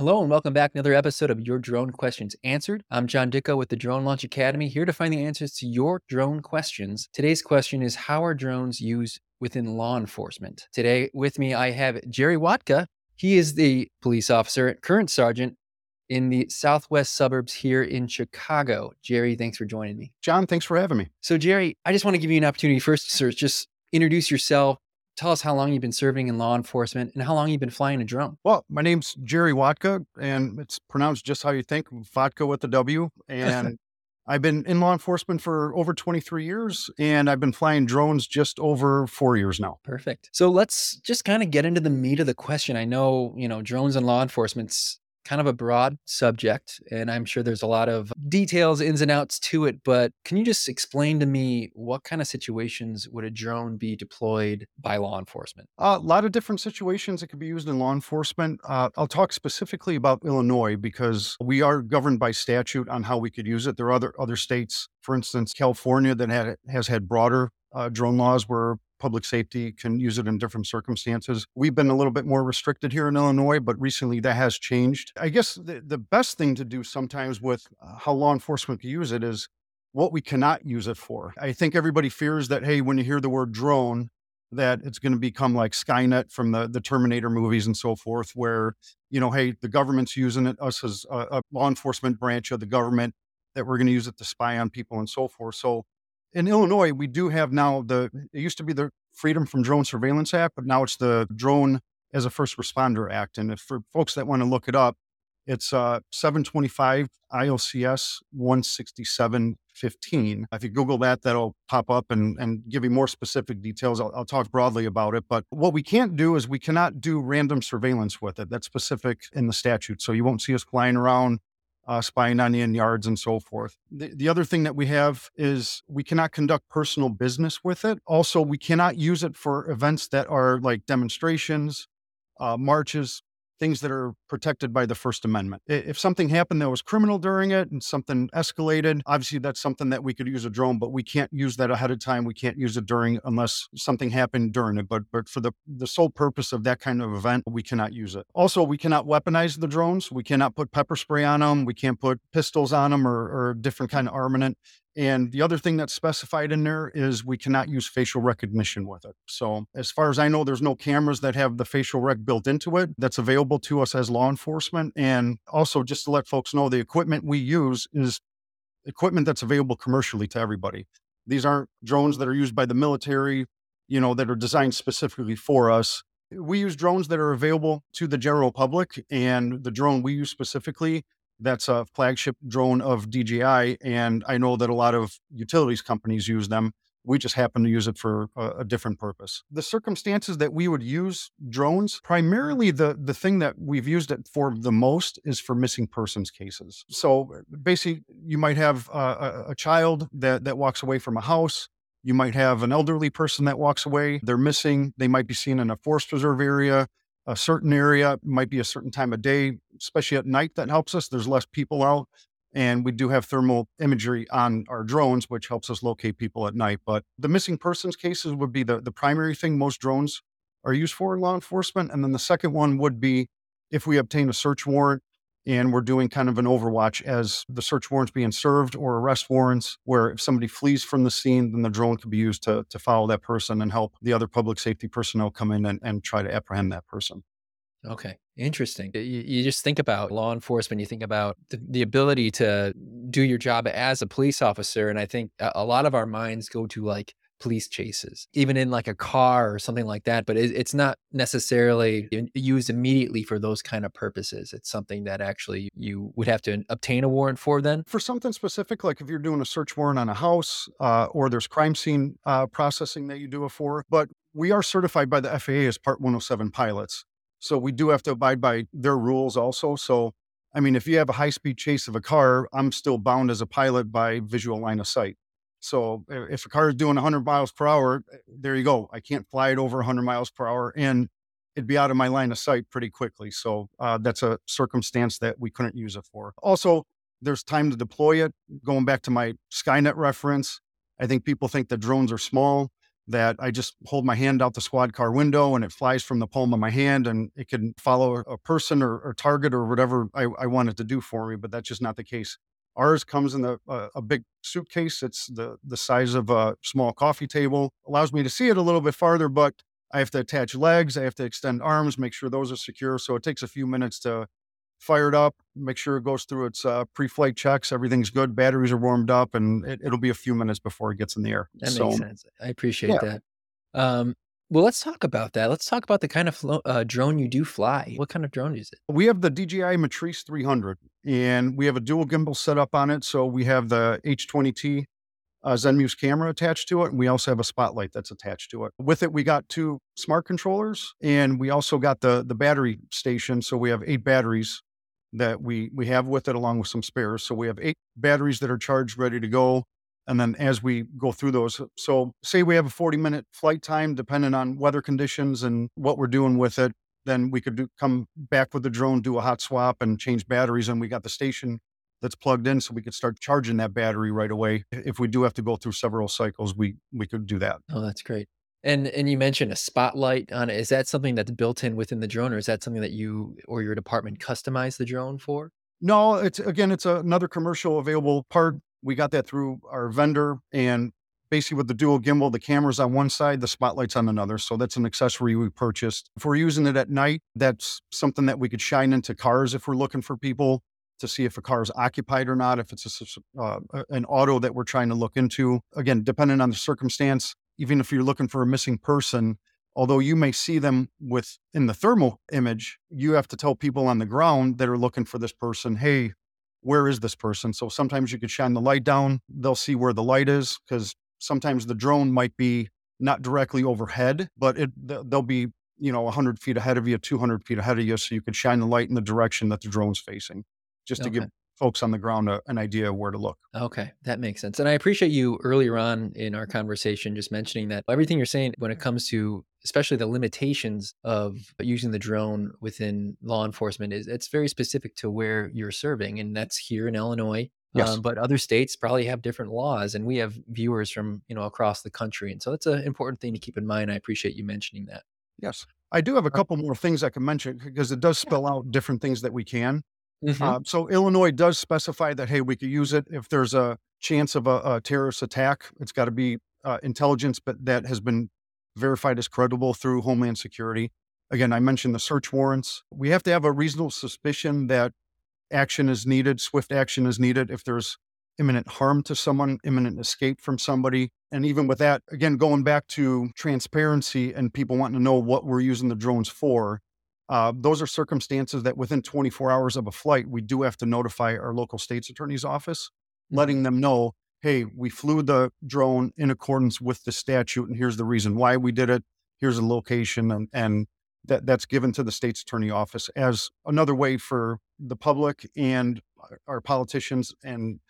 Hello and welcome back to another episode of Your Drone Questions Answered. I'm John Dickow with the Drone Launch Academy, here to find the answers to your drone questions. Today's question is How are drones used within law enforcement? Today with me, I have Jerry Wodka. He is the police officer, current sergeant in the southwest suburbs here in Chicago. Jerry, thanks for joining me. John, thanks for having me. So, Jerry, I just want to give you an opportunity first, sir, just introduce yourself, tell us how long you've been serving in law enforcement and how long you've been flying a drone. Well, my name's Jerry Wodka, and it's pronounced just how you think, vodka with a W. And I've been in law enforcement for over 23 years, and I've been flying drones just over four years now. Perfect. So let's just kind of get into the meat of the question. I know, you know, drones and law enforcement's kind of a broad subject, and I'm sure there's a lot of details, ins and outs to it. But can you just explain to me what kind of situations would a drone be deployed by law enforcement? Uh, a lot of different situations it could be used in law enforcement. Uh, I'll talk specifically about Illinois because we are governed by statute on how we could use it. There are other other states, for instance, California, that had, has had broader uh, drone laws where public safety can use it in different circumstances. We've been a little bit more restricted here in Illinois, but recently that has changed. I guess the, the best thing to do sometimes with uh, how law enforcement can use it is what we cannot use it for. I think everybody fears that, hey, when you hear the word drone, that it's going to become like Skynet from the, the Terminator movies and so forth, where, you know, hey, the government's using it, us as a, a law enforcement branch of the government, that we're going to use it to spy on people and so forth. So in Illinois, we do have now the, it used to be the Freedom from Drone Surveillance Act, but now it's the Drone as a First Responder Act. And if for folks that want to look it up, it's uh, 725 ILCS 16715. If you Google that, that'll pop up and, and give you more specific details. I'll, I'll talk broadly about it. But what we can't do is we cannot do random surveillance with it. That's specific in the statute. So you won't see us flying around uh, spying on you in yards and so forth. The, the other thing that we have is we cannot conduct personal business with it. Also, we cannot use it for events that are like demonstrations, uh, marches, things that are protected by the First Amendment. If something happened that was criminal during it and something escalated, obviously that's something that we could use a drone, but we can't use that ahead of time. We can't use it during unless something happened during it. But but for the the sole purpose of that kind of event, we cannot use it. Also, we cannot weaponize the drones. We cannot put pepper spray on them. We can't put pistols on them or, or different kind of armament. And the other thing that's specified in there is we cannot use facial recognition with it. So, as far as I know, there's no cameras that have the facial rec built into it that's available to us as law enforcement. And also, just to let folks know, the equipment we use is equipment that's available commercially to everybody. These aren't drones that are used by the military, you know, that are designed specifically for us. We use drones that are available to the general public, and the drone we use specifically that's a flagship drone of DJI. And I know that a lot of utilities companies use them. We just happen to use it for a, a, different purpose. The circumstances that we would use drones, primarily the, the thing that we've used it for the most is for missing persons cases. So uh, basically, you might have a, a child that, that walks away from a house. You might have an elderly person that walks away. They're missing. They might be seen in a forest preserve area a certain area, might be a certain time of day, especially at night, that helps us. There's less people out. And we do have thermal imagery on our drones, which helps us locate people at night. But the missing persons cases would be the, the primary thing most drones are used for in law enforcement. And then the second one would be if we obtain a search warrant and we're doing kind of an overwatch as the search warrants being served or arrest warrants where if somebody flees from the scene then the drone could be used to, to follow that person and help the other public safety personnel come in and, and try to apprehend that person. Okay interesting. You, you just think about law enforcement you think about the, the, ability to do your job as a police officer and i think a, a lot of our minds go to like police chases, even in like a car or something like that. But it, it's not necessarily used immediately for those kind of purposes. It's something that actually you would have to obtain a warrant for then. For something specific, like if you're doing a search warrant on a house uh, or there's crime scene uh, processing that you do it for. But we are certified by the FAA as Part 107 pilots. So we do have to abide by their rules also. So I mean, if you have a high speed chase of a car, I'm still bound as a pilot by visual line of sight. So if a car is doing 100 miles per hour, eh, there you go. I can't fly it over 100 miles per hour, and it'd be out of my line of sight pretty quickly. So uh, that's a circumstance that we couldn't use it for. Also, there's time to deploy it. Going back to my Skynet reference, I think people think that drones are small. that I just hold my hand out the squad car window and it flies from the palm of my hand and it can follow a person or, or target or whatever I, I, want it to do for me. But that's just not the case. Ours comes in the, uh, a big suitcase. It's the, the size of a small coffee table, allows me to see it a little bit farther, but I have to attach legs. I have to extend arms, make sure those are secure. So it takes a few minutes to fire it up, make sure it goes through its uh, pre-flight checks. Everything's good. Batteries are warmed up, and it, will be a few minutes before it gets in the air. That so, makes sense. I appreciate yeah. that. Um, well, let's talk about that. Let's talk about the kind of uh, drone you do fly. What kind of drone is it? We have the DJI Matrice 300, and we have a dual gimbal set up on it. So we have the H20T uh, Zenmuse camera attached to it. And we also have a spotlight that's attached to it. With it, we got two smart controllers and we also got the, the battery station. So we have eight batteries that we, we have with it along with some spares. So we have eight batteries that are charged, ready to go. And then as we go through those, so say we have a 40 minute flight time, depending on weather conditions and what we're doing with it, then we could do, come back with the drone, do a hot swap and change batteries. And we got the station that's plugged in so we could start charging that battery right away. If we do have to go through several cycles, we we could do that. Oh, that's great. And and you mentioned a spotlight on it. Is that something that's built in within the drone, or is that something that you or your department customize the drone for? No, it's again, it's another commercial available part. We got that through our vendor, and basically with the dual gimbal, the camera's on one side, the spotlight's on another. So that's an accessory we purchased. If we're using it at night, that's something that we could shine into cars if we're looking for people to see if a car is occupied or not, if it's a, uh, an auto that we're trying to look into. Again, depending on the circumstance, even if you're looking for a missing person, although you may see them with in the thermal image, you have to tell people on the ground that are looking for this person, hey, where is this person? So sometimes you could shine the light down, they'll see where the light is because sometimes the drone might be not directly overhead, but it they'll be you know 100 feet ahead of you 200 feet ahead of you so you can shine the light in the direction that the drone's facing just to give folks on the ground a, an idea of where to look. Okay, that makes sense. And I appreciate you earlier on in our conversation just mentioning that everything you're saying when it comes to especially the limitations of using the drone within law enforcement is it's very specific to where you're serving and that's here in Illinois. Yes. Um, but other states probably have different laws and we have viewers from, you know, across the country. And so that's an important thing to keep in mind. I appreciate you mentioning that. Yes. I do have a couple more things I can mention because it does spell out different things that we can. Mm-hmm. Uh, so Illinois does specify that hey, we could use it if there's a chance of a, a terrorist attack. It's got to be uh, intelligence, but that has been verified as credible through Homeland Security. Again, I mentioned the search warrants. We have to have a reasonable suspicion that action is needed, swift action is needed if there's imminent harm to someone, imminent escape from somebody. And even with that, again, going back to transparency and people wanting to know what we're using the drones for, uh, those are circumstances that within 24 hours of a flight, we do have to notify our local state's attorney's office, letting them know, hey, we flew the drone in accordance with the statute, and here's the reason why we did it. Here's the location, and, and that, that's given to the state's attorney office as another way for the public and our politicians and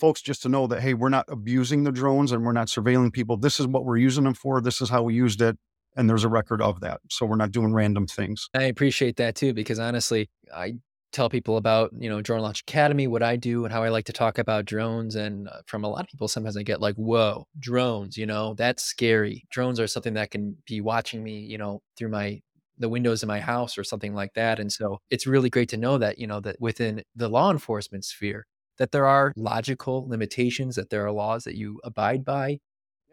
folks just to know that hey we're not abusing the drones and we're not surveilling people. This is what we're using them for. This is how we used it. And there's a record of that. So we're not doing random things. I appreciate that too, because honestly, I tell people about you know drone launch academy what i do and how i like to talk about drones. And uh, from a lot of people sometimes i get like whoa drones you know? That's scary. Drones are something that can be watching me you know through my the windows of my house or something like that and so it's really great to know that you know that within the law enforcement sphere that there are logical limitations that there are laws that you abide by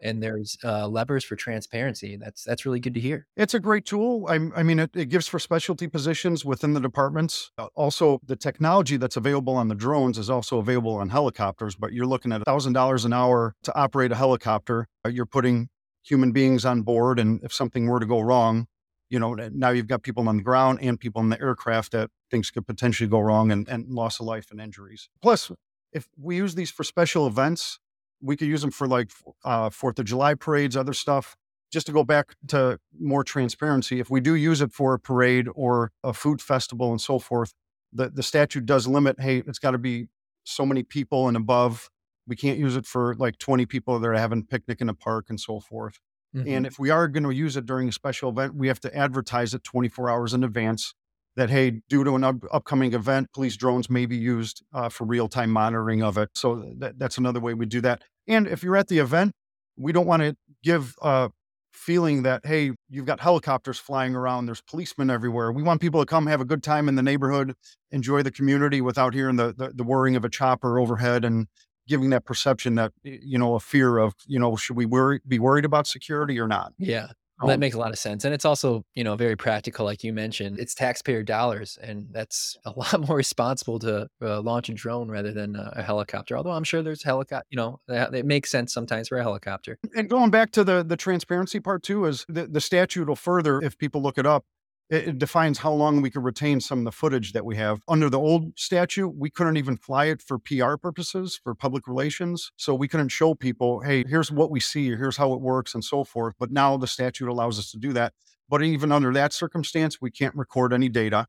and there's uh, levers for transparency. That's that's really good to hear. It's a great tool. I, I mean, it, it, gives for specialty positions within the departments. Uh, also, the technology that's available on the drones is also available on helicopters. But you're looking at thousand dollars an hour to operate a helicopter. Uh, you're putting human beings on board, and if something were to go wrong, you know, now you've got people on the ground and people in the aircraft that things could potentially go wrong and, and loss of life and injuries. Plus, if we use these for special events, we could use them for like uh, Fourth of July parades, other stuff. Just to go back to more transparency, if we do use it for a parade or a food festival and so forth, the, the statute does limit, hey, it's got to be so many people and above. We can't use it for like 20 people that are having picnic in a park and so forth. Mm-hmm. And if we are going to use it during a special event, we have to advertise it 24 hours in advance that, hey, due to an up- upcoming event, police drones may be used uh, for real time monitoring of it. So that, that's another way we do that. And if you're at the event, we don't want to give uh, feeling that, hey, you've got helicopters flying around, there's policemen everywhere. We want people to come have a good time in the neighborhood, enjoy the community without hearing the, the, the whirring of a chopper overhead and giving that perception that, you know, a fear of, you know, should we worry, be worried about security or not? Yeah. Well, that makes a lot of sense. And it's also, you know, very practical, like you mentioned. It's taxpayer dollars, and that's a lot more responsible to uh, launch a drone rather than a, a helicopter. Although I'm sure there's helicopter, you know, it makes sense sometimes for a helicopter. And going back to the the transparency part too, is the, the statute will further, if people look it up, it, it, defines how long we can retain some of the footage that we have. Under the old statute, we couldn't even fly it for PR purposes, for public relations. So we couldn't show people, hey, here's what we see, here's how it works, and so forth. But now the statute allows us to do that. But even under that circumstance, we can't record any data.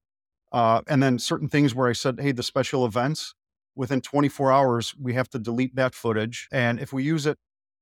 Uh, and then certain things where I said, hey, the special events, within 24 hours, we have to delete that footage. And if we use it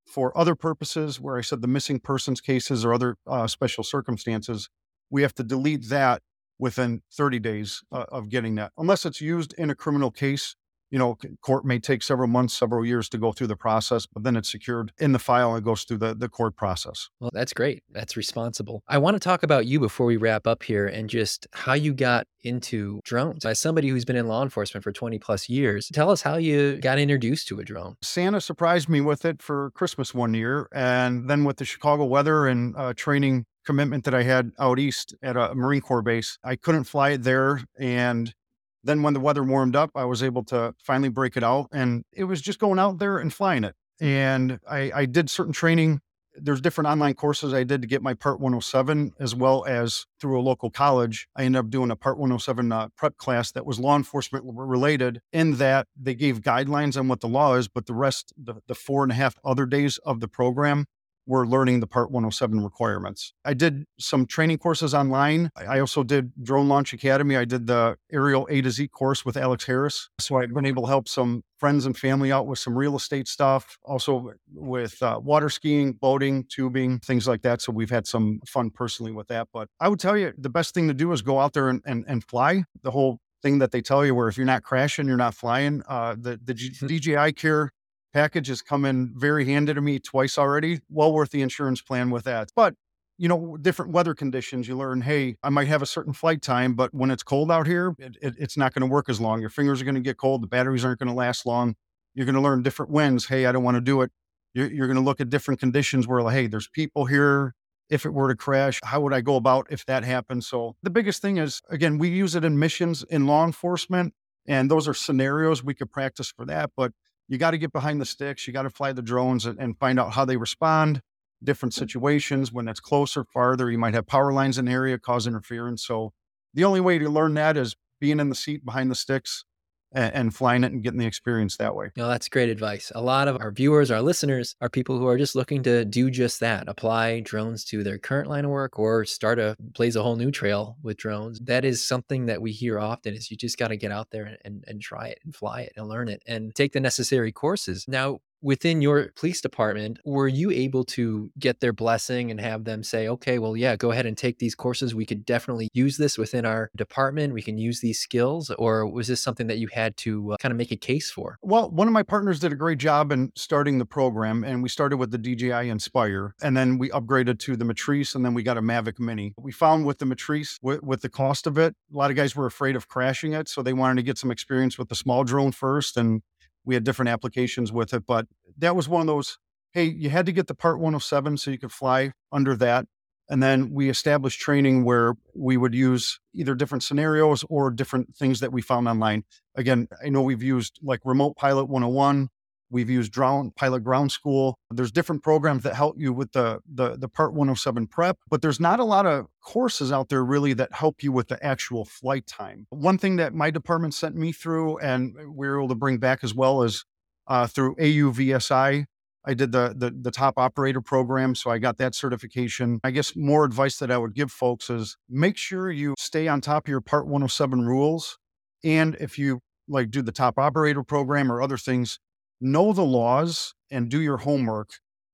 for other purposes, where I said the missing persons cases or other uh, special circumstances, we have to delete that within 30 days uh, of getting that, unless it's used in a criminal case. You know, court may take several months, several years to go through the process, but then it's secured in the file and it goes through the, the court process. Well, that's great. That's responsible. I want to talk about you before we wrap up here and just how you got into drones. As somebody who's been in law enforcement for 20 plus years, tell us how you got introduced to a drone. Santa surprised me with it for Christmas one year. And then with the Chicago weather and uh, training commitment that I had out east at a Marine Corps base. I couldn't fly it there. And then when the weather warmed up, I was able to finally break it out. And it was just going out there and flying it. And I, I did certain training. There's different online courses I did to get my Part 107, as well as through a local college. I ended up doing a Part 107 uh, prep class that was law enforcement related, in that they gave guidelines on what the law is, but the rest, the, the four and a half other days of the program were learning the Part 107 requirements. I did some training courses online. I also did Drone Launch Academy. I did the Aerial A to Z course with Alex Harris. So I've been able to help some friends and family out with some real estate stuff, also with uh, water skiing, boating, tubing, things like that. So we've had some fun personally with that. But I would tell you the best thing to do is go out there and, and, and fly. The whole thing that they tell you where if you're not crashing, you're not flying. Uh, the the G- DJI Care package has come in very handy to me twice already. Well worth the insurance plan with that. But you know, different weather conditions, you learn, hey, I might have a certain flight time, but when it's cold out here, it, it, it's not going to work as long. Your fingers are going to get cold. The batteries aren't going to last long. You're going to learn different winds. Hey, I don't want to do it. You're, you're going to look at different conditions where, like, hey, there's people here. If it were to crash, how would I go about if that happened? So the biggest thing is, again, we use it in missions in law enforcement, and those are scenarios we could practice for that. But you got to get behind the sticks. You got to fly the drones and, and, find out how they respond, different mm. situations. When it's closer, farther, you might have power lines in the area cause interference. So the only way to learn that is being in the seat behind the sticks and, and flying it and getting the experience that way. No, that's great advice. A lot of our viewers, our listeners, are people who are just looking to do just that apply drones to their current line of work or start a blaze a whole new trail with drones. That is something that we hear often is you just got to get out there and, and, and try it and fly it and learn it and take the necessary courses. Now, within your police department, were you able to get their blessing and have them say, okay, well, yeah, go ahead and take these courses. We could definitely use this within our department. We can use these skills. Or was this something that you had to uh, kind of make a case for? Well, one of my partners did a great job in starting the program, and we started with the DJI Inspire, and then we upgraded to the Matrice, and then we got a Mavic Mini. We found with the Matrice, with, with the cost of it, a lot of guys were afraid of crashing it. So they wanted to get some experience with the small drone first. And we had different applications with it, but that was one of those. Hey, you had to get the Part 107 so you could fly under that. And then we established training where we would use either different scenarios or different things that we found online. Again, I know we've used like Remote Pilot 101, We've used Drone Pilot Ground School. There's different programs that help you with the, the, the Part 107 prep, but there's not a lot of courses out there really that help you with the actual flight time. One thing that my department sent me through and we were able to bring back as well is uh, through AUVSI. I did the, the the top operator program, so I got that certification. I guess more advice that I would give folks is make sure you stay on top of your Part 107 rules, and if you like do the top operator program or other things, know the laws and do your homework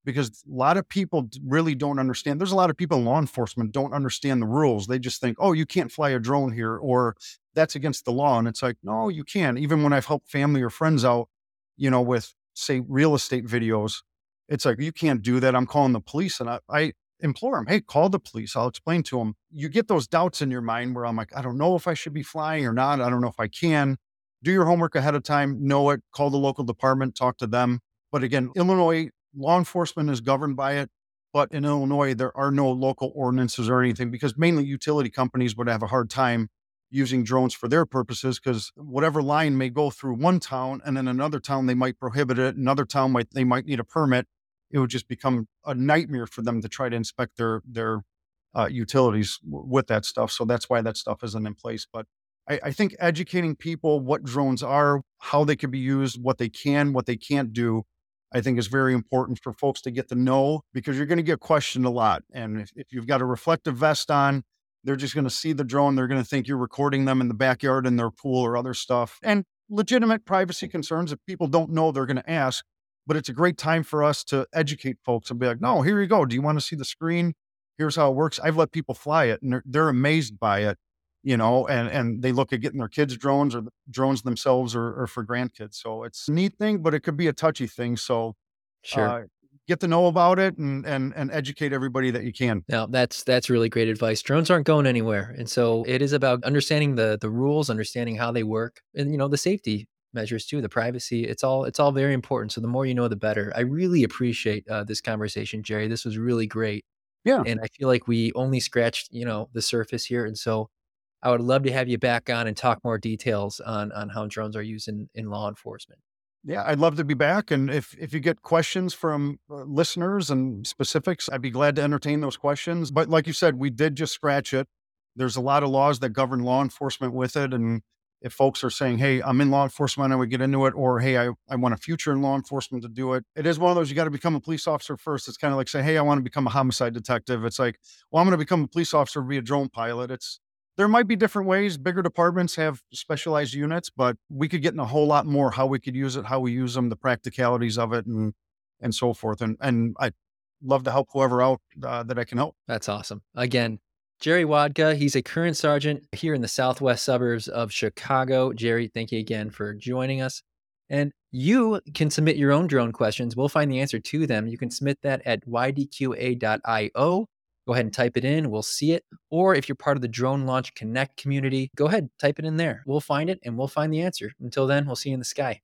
because a lot of people really don't understand. There's a lot of people in law enforcement don't understand the rules. They just think, oh, you can't fly a drone here or that's against the law. And it's like, no, you can. Even when I've helped family or friends out, you know, with say real estate videos, it's like, you can't do that. I'm calling the police. And I, I implore them, hey, call the police. I'll explain to them. You get those doubts in your mind where I'm like, I don't know if I should be flying or not. I don't know if I can. Do your homework ahead of time, know it, call the local department, talk to them. But again, Illinois law enforcement is governed by it. But in Illinois, there are no local ordinances or anything because mainly utility companies would have a hard time using drones for their purposes because whatever line may go through one town and then another town they might prohibit it another town might they might need a permit it would just become a nightmare for them to try to inspect their their uh, utilities w- with that stuff so that's why that stuff isn't in place but I, I think educating people what drones are how they can be used what they can what they can't do I think is very important for folks to get to know because you're going to get questioned a lot. And if, if you've got a reflective vest on, they're just going to see the drone. They're going to think you're recording them in the backyard in their pool or other stuff. And legitimate privacy concerns if people don't know, they're going to ask. But it's a great time for us to educate folks and be like, no, here you go. Do you want to see the screen? Here's how it works. I've let people fly it and they're, they're amazed by it, you know, and, and they look at getting their kids' drones or drones themselves or, or for grandkids. So it's a neat thing, but it could be a touchy thing. So Sure. uh, get to know about it and and and educate everybody that you can. Now that's that's really great advice. Drones aren't going anywhere, and so it is about understanding the the rules, understanding how they work, and you know the safety measures too, the privacy. It's all it's all very important. So the more you know, the better. I really appreciate uh, this conversation, Jerry. This was really great. Yeah. and I feel like we only scratched you know the surface here, and so. I would love to have you back on and talk more details on on how drones are used in, in law enforcement. Yeah, I'd love to be back. And if if you get questions from uh, listeners and specifics, I'd be glad to entertain those questions. But like you said, we did just scratch it. There's a lot of laws that govern law enforcement with it. And if folks are saying, hey, I'm in law enforcement, I would get into it, or hey, I, I want a future in law enforcement to do it. It is one of those you got to become a police officer first. It's kind of like saying, hey, I want to become a homicide detective. It's like, well, I'm going to become a police officer, be a drone pilot. It's there might be different ways. Bigger departments have specialized units, but we could get in a whole lot more how we could use it, how we use them, the practicalities of it, and and so forth. And and I love to help whoever out uh, that I can help. That's awesome. Again, Jerry Wodka, he's a current sergeant here in the southwest suburbs of Chicago. Jerry, thank you again for joining us. And you can submit your own drone questions. We'll find the answer to them. You can submit that at ydqa.io go ahead and type it in. We'll see it. Or if you're part of the Drone Launch Connect community, go ahead, type it in there. We'll find it and we'll find the answer. Until then, we'll see you in the sky.